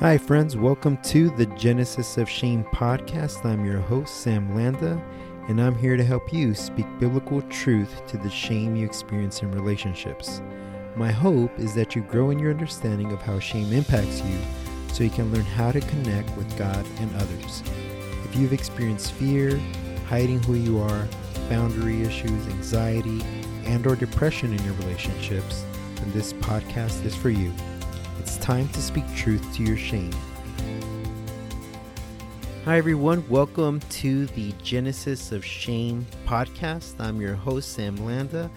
Hi, friends. Welcome to the Genesis of Shame podcast. I'm your host, Sam Landa, and I'm here to help you speak biblical truth to the shame you experience in relationships. My hope is that you grow in your understanding of how shame impacts you so you can learn how to connect with God and others. If you've experienced fear, hiding who you are, boundary issues, anxiety, and or depression in your relationships, then this podcast is for you. It's time to speak truth to your shame. Hi, everyone. Welcome to the Genesis of Shame podcast. I'm your host, Sam Landa.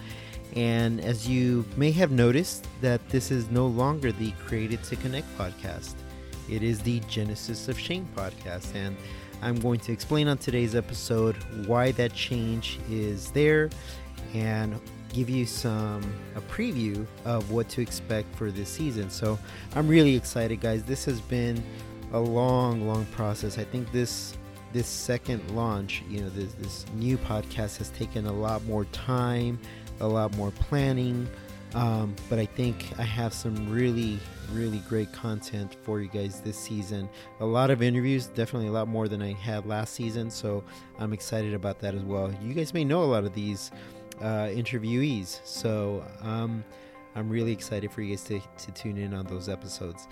And as you may have noticed, that this is no longer the Created to Connect podcast. It is the Genesis of Shame podcast. And I'm going to explain on today's episode why that change is there and give you some a preview of what to expect for this season. So I'm really excited, guys. This has been a long, long process. I think this this second launch, you know, this this new podcast has taken a lot more time, a lot more planning. Um, but I think I have some really, really great content for you guys this season. A lot of interviews, definitely a lot more than I had last season. So I'm excited about that as well. You guys may know a lot of these uh, interviewees. So um, I'm really excited for you guys to, to tune in on those episodes.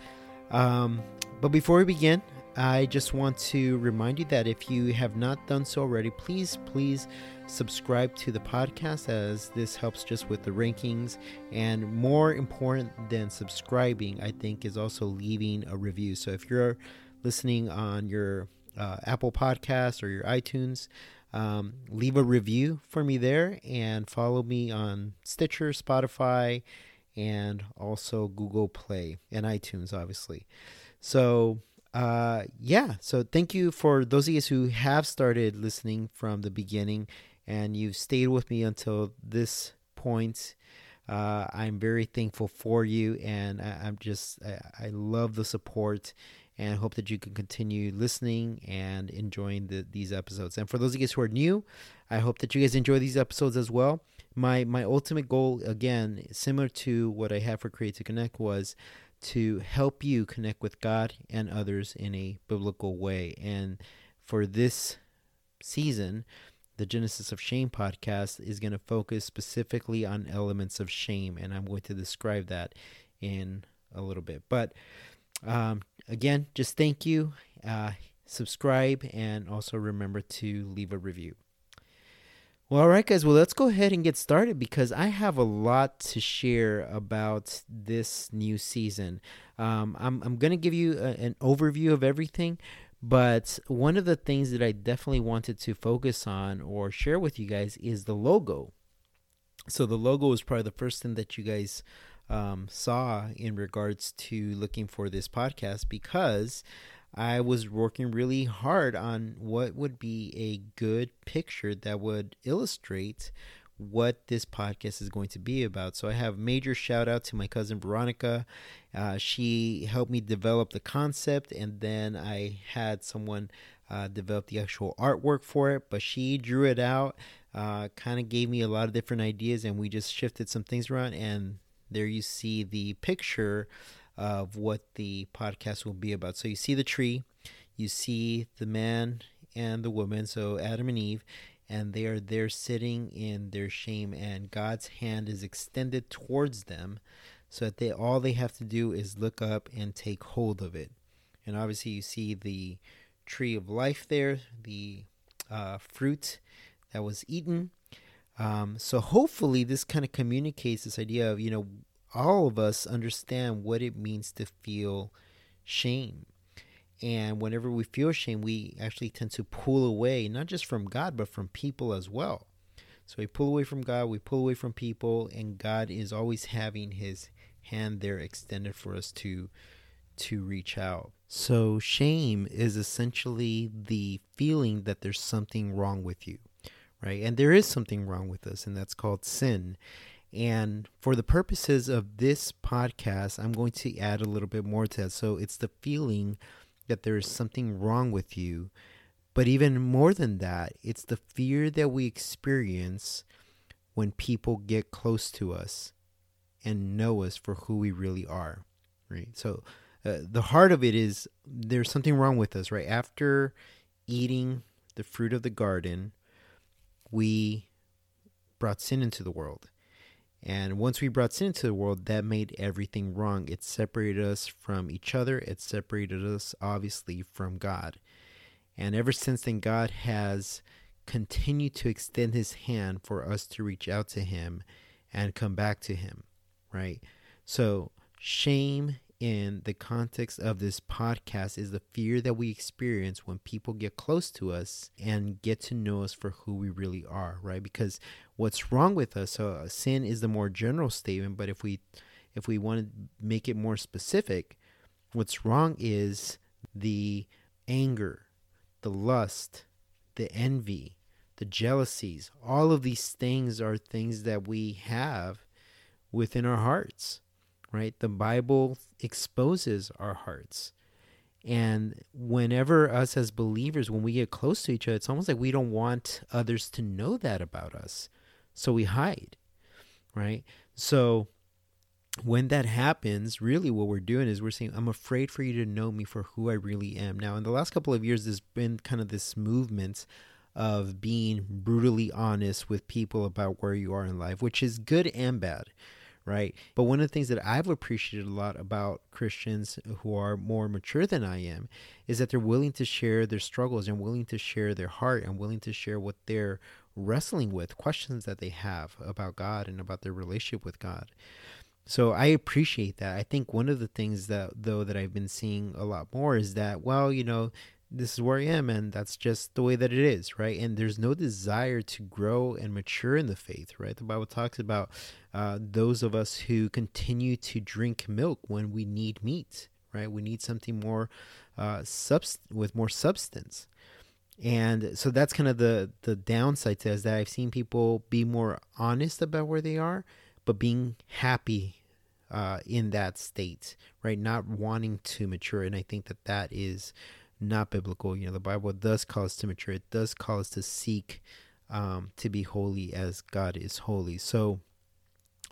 Um, but before we begin, I just want to remind you that if you have not done so already, please, please subscribe to the podcast as this helps just with the rankings. And more important than subscribing, I think, is also leaving a review. So if you're listening on your uh, Apple Podcast or your iTunes, um, leave a review for me there and follow me on Stitcher, Spotify, and also Google Play and iTunes, obviously. So, uh, yeah, so thank you for those of you who have started listening from the beginning and you've stayed with me until this point. Uh, I'm very thankful for you, and I, am just I, I love the support and hope that you can continue listening and enjoying the, these episodes. And for those of you guys who are new, I hope that you guys enjoy these episodes as well. My my ultimate goal, again, similar to what I have for Create to Connect, was to help you connect with God and others in a biblical way. And for this season, the Genesis of Shame podcast is going to focus specifically on elements of shame, and I'm going to describe that in a little bit. But um, again, just thank you. Uh, subscribe and also remember to leave a review. Well, all right, guys. Well, let's go ahead and get started because I have a lot to share about this new season. Um, I'm I'm going to give you a, an overview of everything, but one of the things that I definitely wanted to focus on or share with you guys is the logo. So the logo is probably the first thing that you guys um, saw in regards to looking for this podcast because I was working really hard on what would be a good picture that would illustrate what this podcast is going to be about. So I have major shout out to my cousin Veronica. Uh, she helped me develop the concept, and then I had someone uh, develop the actual artwork for it. But she drew it out, uh, kind of gave me a lot of different ideas, and we just shifted some things around, and there you see the picture of what the podcast will be about. So you see the tree, you see the man and the woman, so Adam and Eve, and they are there sitting in their shame, and God's hand is extended towards them, so that they all they have to do is look up and take hold of it. And obviously, you see the tree of life there, the uh, fruit that was eaten, um, so hopefully this kind of communicates this idea of, you know, all of us understand what it means to feel shame. And whenever we feel shame, we actually tend to pull away, not just from God, but from people as well. So we pull away from God, we pull away from people, and God is always having his hand there extended for us to to reach out. So shame is essentially the feeling that there's something wrong with you right? And there is something wrong with us, and that's called sin. And for the purposes of this podcast, I'm going to add a little bit more to that. So it's the feeling that there is something wrong with you. But even more than that, it's the fear that we experience when people get close to us and know us for who we really are. Right? So uh, the heart of it is there's something wrong with us, right? After eating the fruit of the garden, we brought sin into the world. And once we brought sin into the world, that made everything wrong. It separated us from each other. It separated us, obviously, from God. And ever since then, God has continued to extend his hand for us to reach out to him and come back to him, right? So, shame in the context of this podcast is the fear that we experience when people get close to us and get to know us for who we really are, right? Because what's wrong with us, so uh, sin is the more general statement, but if we if we want to make it more specific, what's wrong is the anger, the lust, the envy, the jealousies. All of these things are things that we have within our hearts right? The Bible exposes our hearts. And whenever us as believers, when we get close to each other, it's almost like we don't want others to know that about us. So we hide, right? So when that happens, really what we're doing is we're saying, I'm afraid for you to know me for who I really am. Now, in the last couple of years, there's been kind of this movement of being brutally honest with people about where you are in life, which is good and bad right? But one of the things that I've appreciated a lot about Christians who are more mature than I am is that they're willing to share their struggles and willing to share their heart and willing to share what they're wrestling with, questions that they have about God and about their relationship with God. So I appreciate that. I think one of the things that though that I've been seeing a lot more is that well, you know, this is where I am, and that's just the way that it is, right? And there's no desire to grow and mature in the faith, right? The Bible talks about uh, those of us who continue to drink milk when we need meat, right? We need something more uh, subst- with more substance. And so that's kind of the the downside to is that I've seen people be more honest about where they are, but being happy uh, in that state, right? Not wanting to mature, and I think that that is not biblical. You know, the Bible does call us to mature. It does call us to seek um, to be holy as God is holy. So,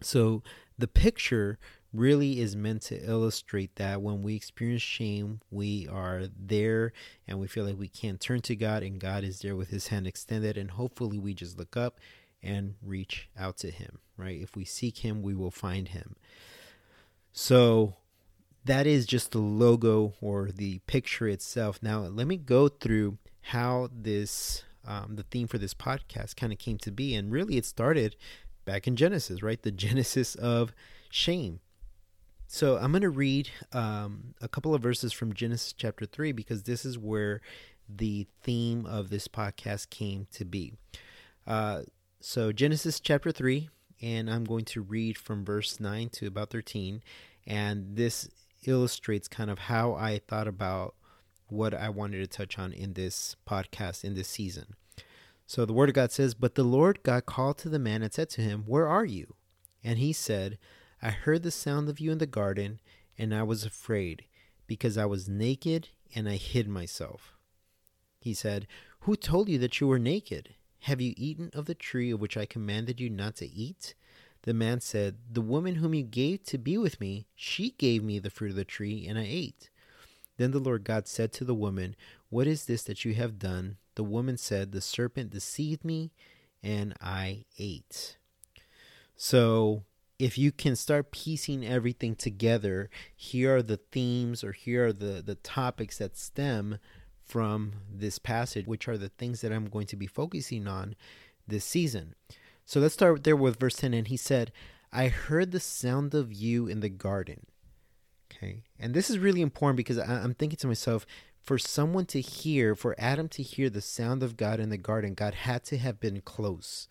so the picture really is meant to illustrate that when we experience shame, we are there and we feel like we can't turn to God, and God is there with His hand extended, and hopefully we just look up and reach out to Him. Right? If we seek Him, we will find Him. So that is just the logo or the picture itself. Now, let me go through how this, um, the theme for this podcast kind of came to be. And really, it started back in Genesis, right? The genesis of shame. So I'm going to read um, a couple of verses from Genesis chapter 3 because this is where the theme of this podcast came to be. Uh, so, Genesis chapter 3, and I'm going to read from verse 9 to about 13. And this illustrates kind of how I thought about what I wanted to touch on in this podcast in this season. So the word of God says, But the Lord God called to the man and said to him, Where are you? And he said, I heard the sound of you in the garden, and I was afraid, because I was naked and I hid myself. He said, Who told you that you were naked? Have you eaten of the tree of which I commanded you not to eat? The man said, The woman whom you gave to be with me, she gave me the fruit of the tree, and I ate. Then the Lord God said to the woman, What is this that you have done? The woman said, The serpent deceived me, and I ate. So, if you can start piecing everything together, here are the themes or here are the, the topics that stem from this passage, which are the things that I'm going to be focusing on this season. So let's start there with verse 10. And he said, I heard the sound of you in the garden. Okay. And this is really important because I, am thinking to myself, for someone to hear, for Adam to hear the sound of God in the garden, God had to have been close.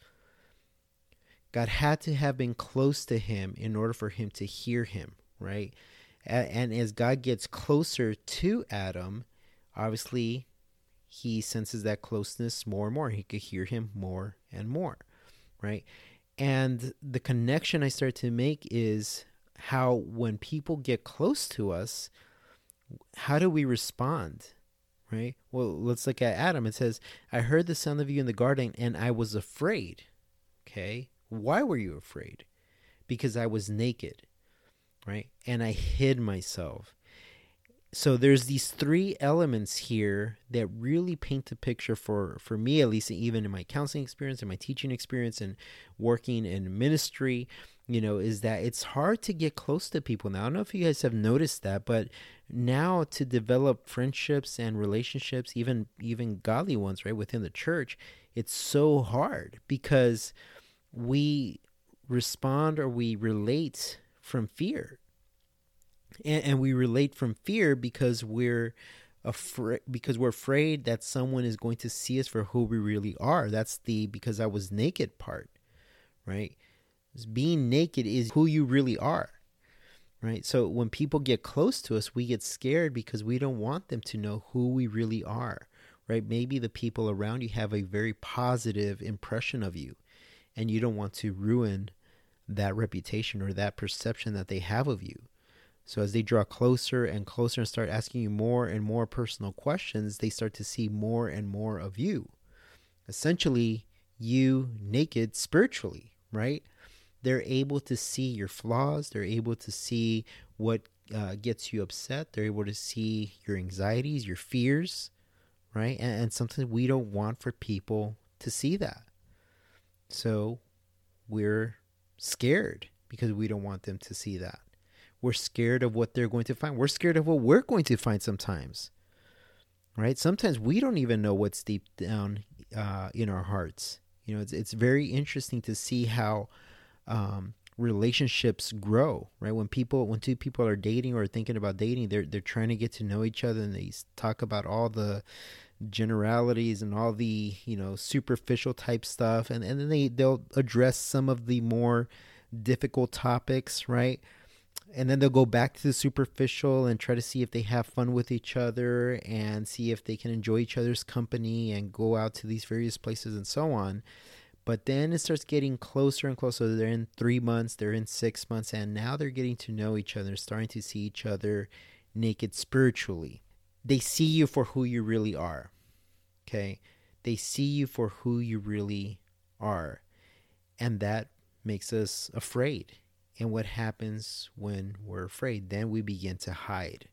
God had to have been close to him in order for him to hear him, right? And as God gets closer to Adam, obviously he senses that closeness more and more. He could hear him more and more right? And the connection I start to make is how when people get close to us, how do we respond? Right? Well, let's look at Adam. It says, I heard the sound of you in the garden and I was afraid. Okay. Why were you afraid? Because I was naked. Right? And I hid myself. So there's these three elements here that really paint the picture for for me at least even in my counseling experience and my teaching experience and working in ministry you know is that it's hard to get close to people. Now i don't know if you guys have noticed that but now to develop friendships and relationships even even godly ones right within the church it's so hard because we respond or we relate from fear and, and we relate from fear because we're afraid because we're afraid that someone is going to see us for who we really are. That's the because i was naked part right? Being naked is who you really are right? So when people get close to us we get scared because we don't want them to know who we really are right? Maybe the people around you have a very positive impression of you and you don't want to ruin that reputation or that perception that they have of you so as they draw closer and closer and start asking you more and more personal questions, they start to see more and more of you. Essentially, you naked spiritually, right? They're able to see your flaws. They're able to see what uh, gets you upset. They're able to see your anxieties, your fears, right? And, and something we don't want for people to see that. So we're scared because we don't want them to see that. We're scared of what they're going to find. We're scared of what we're going to find sometimes. Right? Sometimes we don't even know what's deep down uh, in our hearts. You know, it's, it's very interesting to see how um, relationships grow, right? When people, when two people are dating or thinking about dating, they're they're trying to get to know each other, and they talk about all the generalities and all the you know superficial type stuff, and and then they they'll address some of the more difficult topics, right? And then they'll go back to the superficial and try to see if they have fun with each other and see if they can enjoy each other's company and go out to these various places and so on. But then it starts getting closer and closer. They're in three months, they're in six months, and now they're getting to know each other, starting to see each other naked spiritually. They see you for who you really are. Okay? They see you for who you really are. And that makes us afraid and what happens when we're afraid? Then we begin to hide,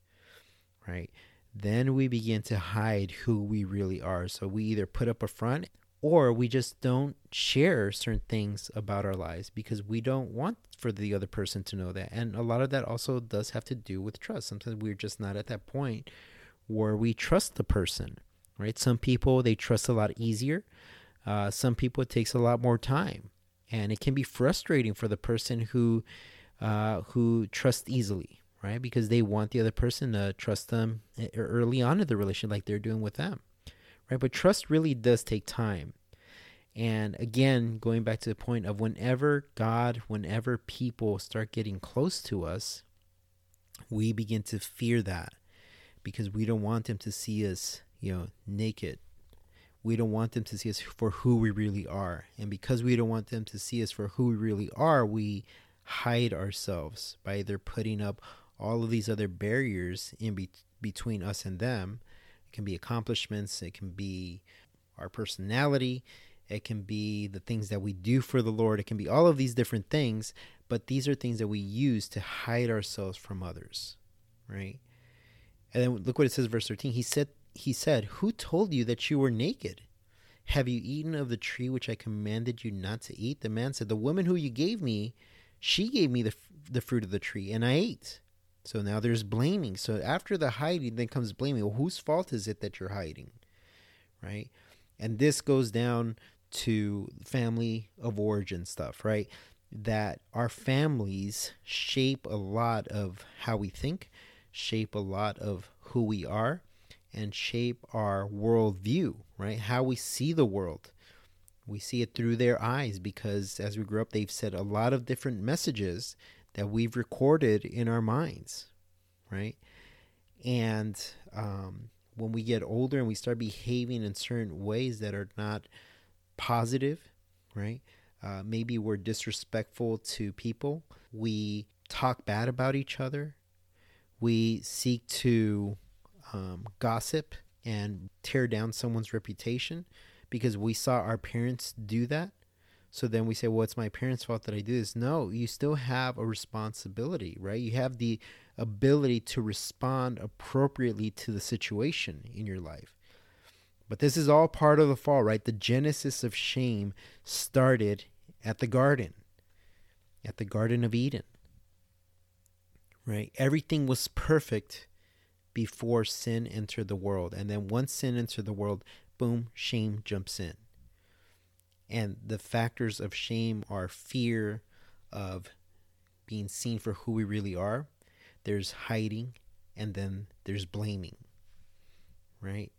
right? Then we begin to hide who we really are. So we either put up a front or we just don't share certain things about our lives because we don't want for the other person to know that. And a lot of that also does have to do with trust. Sometimes we're just not at that point where we trust the person, right? Some people they trust a lot easier. Uh, some people it takes a lot more time and it can be frustrating for the person who uh, who trusts easily, right? Because they want the other person to trust them early on in the relationship, like they're doing with them, right? But trust really does take time. And again, going back to the point of whenever God, whenever people start getting close to us, we begin to fear that because we don't want them to see us, you know, naked we don't want them to see us for who we really are. And because we don't want them to see us for who we really are, we hide ourselves by either putting up all of these other barriers in be- between us and them. It can be accomplishments, it can be our personality, it can be the things that we do for the Lord, it can be all of these different things, but these are things that we use to hide ourselves from others, right? And then look what it says, verse 13. He said, he said, Who told you that you were naked? Have you eaten of the tree which I commanded you not to eat? The man said, The woman who you gave me, she gave me the, the fruit of the tree, and I ate. So now there's blaming. So after the hiding, then comes blaming. Well, whose fault is it that you're hiding? Right? And this goes down to family of origin stuff, right? That our families shape a lot of how we think, shape a lot of who we are and shape our worldview, right? How we see the world. We see it through their eyes because as we grew up, they've said a lot of different messages that we've recorded in our minds, right? And um, when we get older and we start behaving in certain ways that are not positive, right? Uh, maybe we're disrespectful to people. We talk bad about each other. We seek to um, gossip and tear down someone's reputation because we saw our parents do that. So then we say, well, it's my parents' fault that I do this. No, you still have a responsibility, right? You have the ability to respond appropriately to the situation in your life. But this is all part of the fall, right? The genesis of shame started at the garden, at the Garden of Eden, right? Everything was perfect before sin entered the world. And then once sin entered the world, boom, shame jumps in. And the factors of shame are fear of being seen for who we really are, there's hiding, and then there's blaming, right?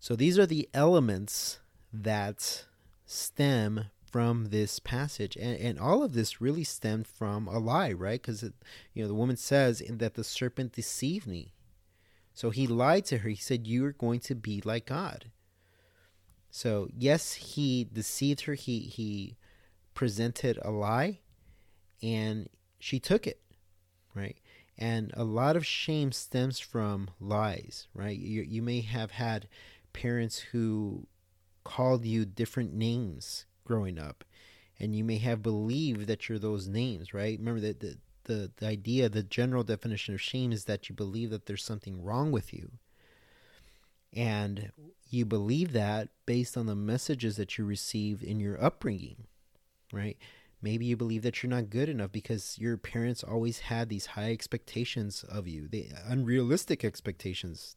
So these are the elements that stem from this passage. And, and all of this really stemmed from a lie right? Because you know the woman says that the serpent deceived me. So he lied to her. He said you are going to be like god. So yes he deceived her. He he presented a lie and she took it right? And a lot of shame stems from lies right? You, you may have had parents who called you different names growing up and you may have believed that you're those names right? Remember that the, the, the idea the general definition of shame is that you believe that there's something wrong with you. And you believe that based on the messages that you received in your upbringing right? Maybe you believe that you're not good enough because your parents always had these high expectations of you the unrealistic expectations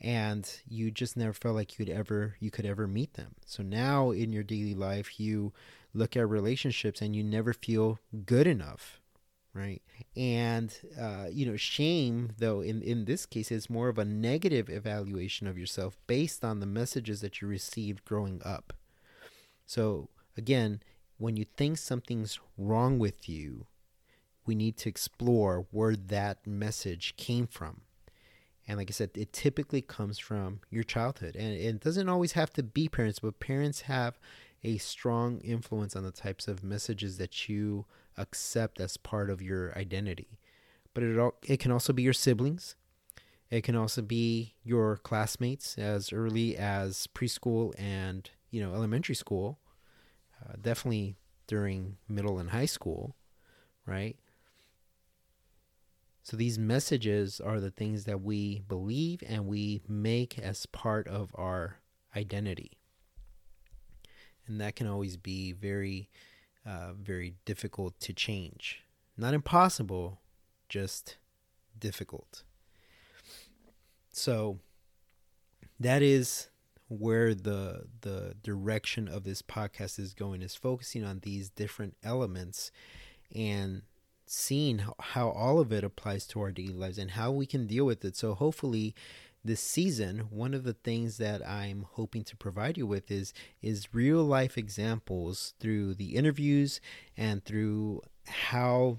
and you just never felt like you'd ever you could ever meet them. So now in your daily life you look at relationships and you never feel good enough right? And uh, you know shame though in in this case is more of a negative evaluation of yourself based on the messages that you received growing up. So again when you think something's wrong with you we need to explore where that message came from and like I said, it typically comes from your childhood. And it doesn't always have to be parents, but parents have a strong influence on the types of messages that you accept as part of your identity. But it, all, it can also be your siblings. It can also be your classmates as early as preschool and you know elementary school. Uh, definitely during middle and high school, right? So these messages are the things that we believe and we make as part of our identity. And that can always be very, uh, very difficult to change. Not impossible, just difficult. So that is where the the direction of this podcast is going is focusing on these different elements and how, how all of it applies to our daily lives and how we can deal with it. So hopefully this season one of the things that i'm hoping to provide you with is is real life examples through the interviews and through how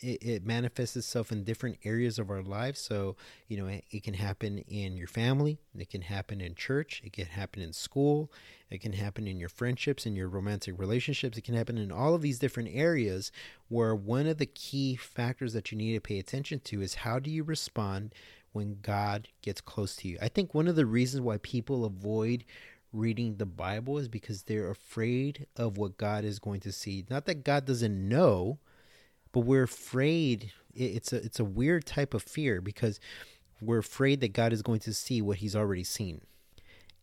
it, it, manifests itself in different areas of our lives. So, you know, it, it, can happen in your family, it can happen in church, it can happen in school, it can happen in your friendships, in your romantic relationships, it can happen in all of these different areas where one of the key factors that you need to pay attention to is how do you respond when God gets close to you. I think one of the reasons why people avoid reading the Bible is because they're afraid of what God is going to see. Not that God doesn't know, but we're afraid it's a it's a weird type of fear because we're afraid that God is going to see what he's already seen.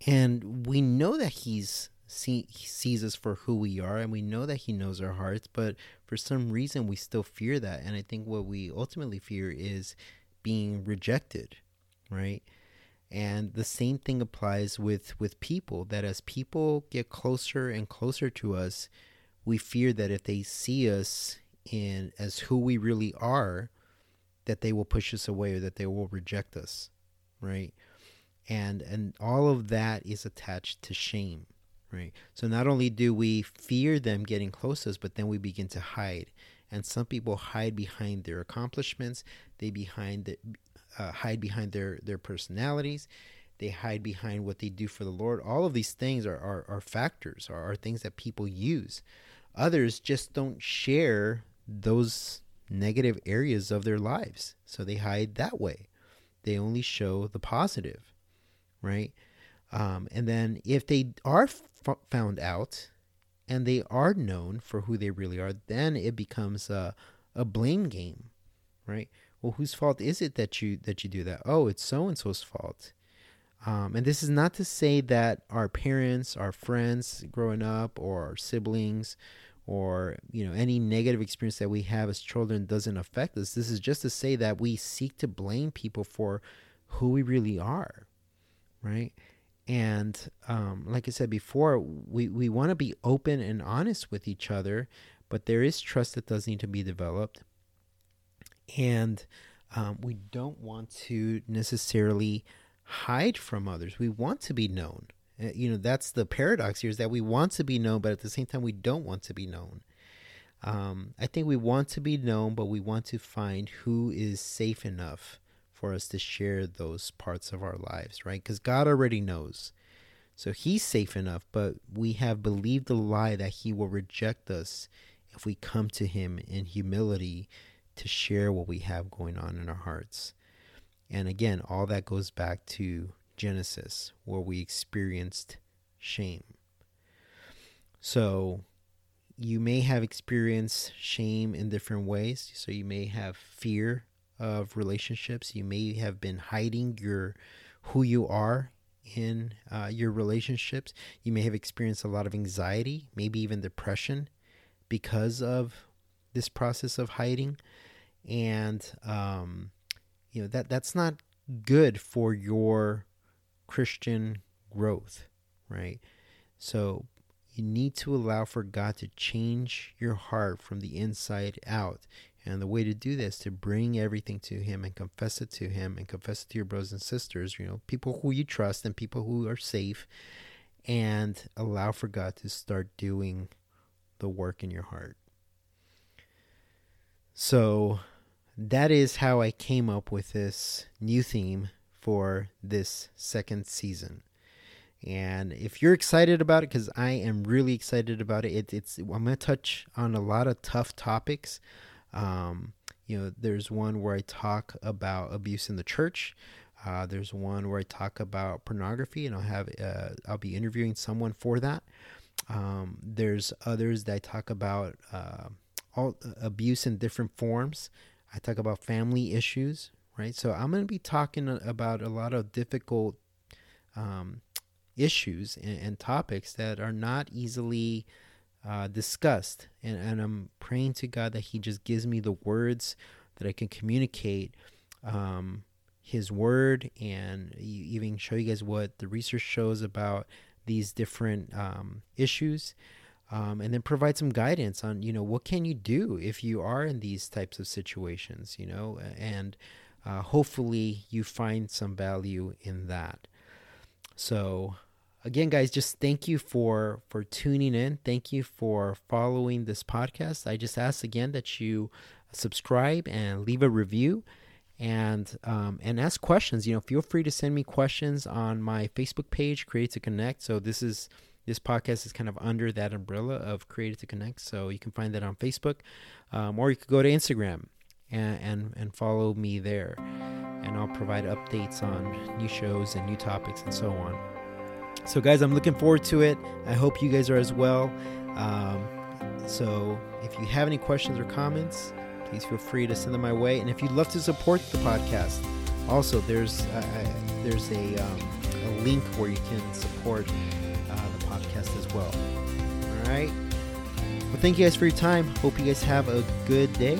And we know that he's see he sees us for who we are and we know that he knows our hearts, but for some reason we still fear that. And I think what we ultimately fear is being rejected, right? And the same thing applies with with people that as people get closer and closer to us, we fear that if they see us in as who we really are that they will push us away or that they will reject us right? And and all of that is attached to shame right? So not only do we fear them getting close to us but then we begin to hide. And some people hide behind their accomplishments. They behind the, uh, hide behind their their personalities. They hide behind what they do for the lord. All of these things are are, are factors are, are things that people use. Others just don't share those negative areas of their lives. So they hide that way. They only show the positive, right? Um, and then if they are f- found out and they are known for who they really are, then it becomes a, a blame game, right? Well, whose fault is it that you that you do that? Oh, it's so and so's fault. Um, and this is not to say that our parents, our friends growing up, or our siblings, or you know any negative experience that we have as children doesn't affect us. This is just to say that we seek to blame people for who we really are, right? And um, like I said before, we, we want to be open and honest with each other, but there is trust that does need to be developed. And um, we don't want to necessarily hide from others. We want to be known. Uh, you know, that's the paradox here is that we want to be known, but at the same time, we don't want to be known. Um, I think we want to be known, but we want to find who is safe enough for us to share those parts of our lives, right? Because God already knows. So he's safe enough, but we have believed the lie that he will reject us if we come to him in humility to share what we have going on in our hearts. And again, all that goes back to Genesis, where we experienced shame. So you may have experienced shame in different ways. So you may have fear of relationships. You may have been hiding your who you are in uh, your relationships. You may have experienced a lot of anxiety, maybe even depression, because of this process of hiding, and um, you know that that's not good for your Christian growth, right? So you need to allow for God to change your heart from the inside out. And the way to do this to bring everything to him and confess it to him and confess it to your brothers and sisters, you know, people who you trust and people who are safe and allow for God to start doing the work in your heart. So that is how I came up with this new theme for this second season. And if you're excited about it, because I am really excited about it, it it's I'm going to touch on a lot of tough topics. Um, you know, there's one where I talk about abuse in the church. Uh, there's one where I talk about pornography, and I'll have uh, I'll be interviewing someone for that. Um, there's others that I talk about uh, all abuse in different forms. I talk about family issues, right? So I'm going to be talking about a lot of difficult um, issues and, and, topics that are not easily uh, discussed. And, and I'm praying to God that He just gives me the words that I can communicate um, His word and even show you guys what the research shows about these different um, issues. Um, and then provide some guidance on you know what can you do if you are in these types of situations you know and uh, hopefully you find some value in that. So again guys just thank you for for tuning in. Thank you for following this podcast. I just ask again that you subscribe and leave a review and um, and ask questions. You know feel free to send me questions on my facebook page create to connect. So this is this podcast is kind of under that umbrella of created to connect. So you can find that on facebook um, or you could go to instagram and, and and follow me there and i'll provide updates on new shows and new topics and so on so, guys, I'm looking forward to it. I hope you guys are as well. Um, so, if you have any questions or comments, please feel free to send them my way. And if you'd love to support the podcast, also there's uh, there's a, um, a link where you can support uh, the podcast as well. All right. Well, thank you guys for your time. Hope you guys have a good day,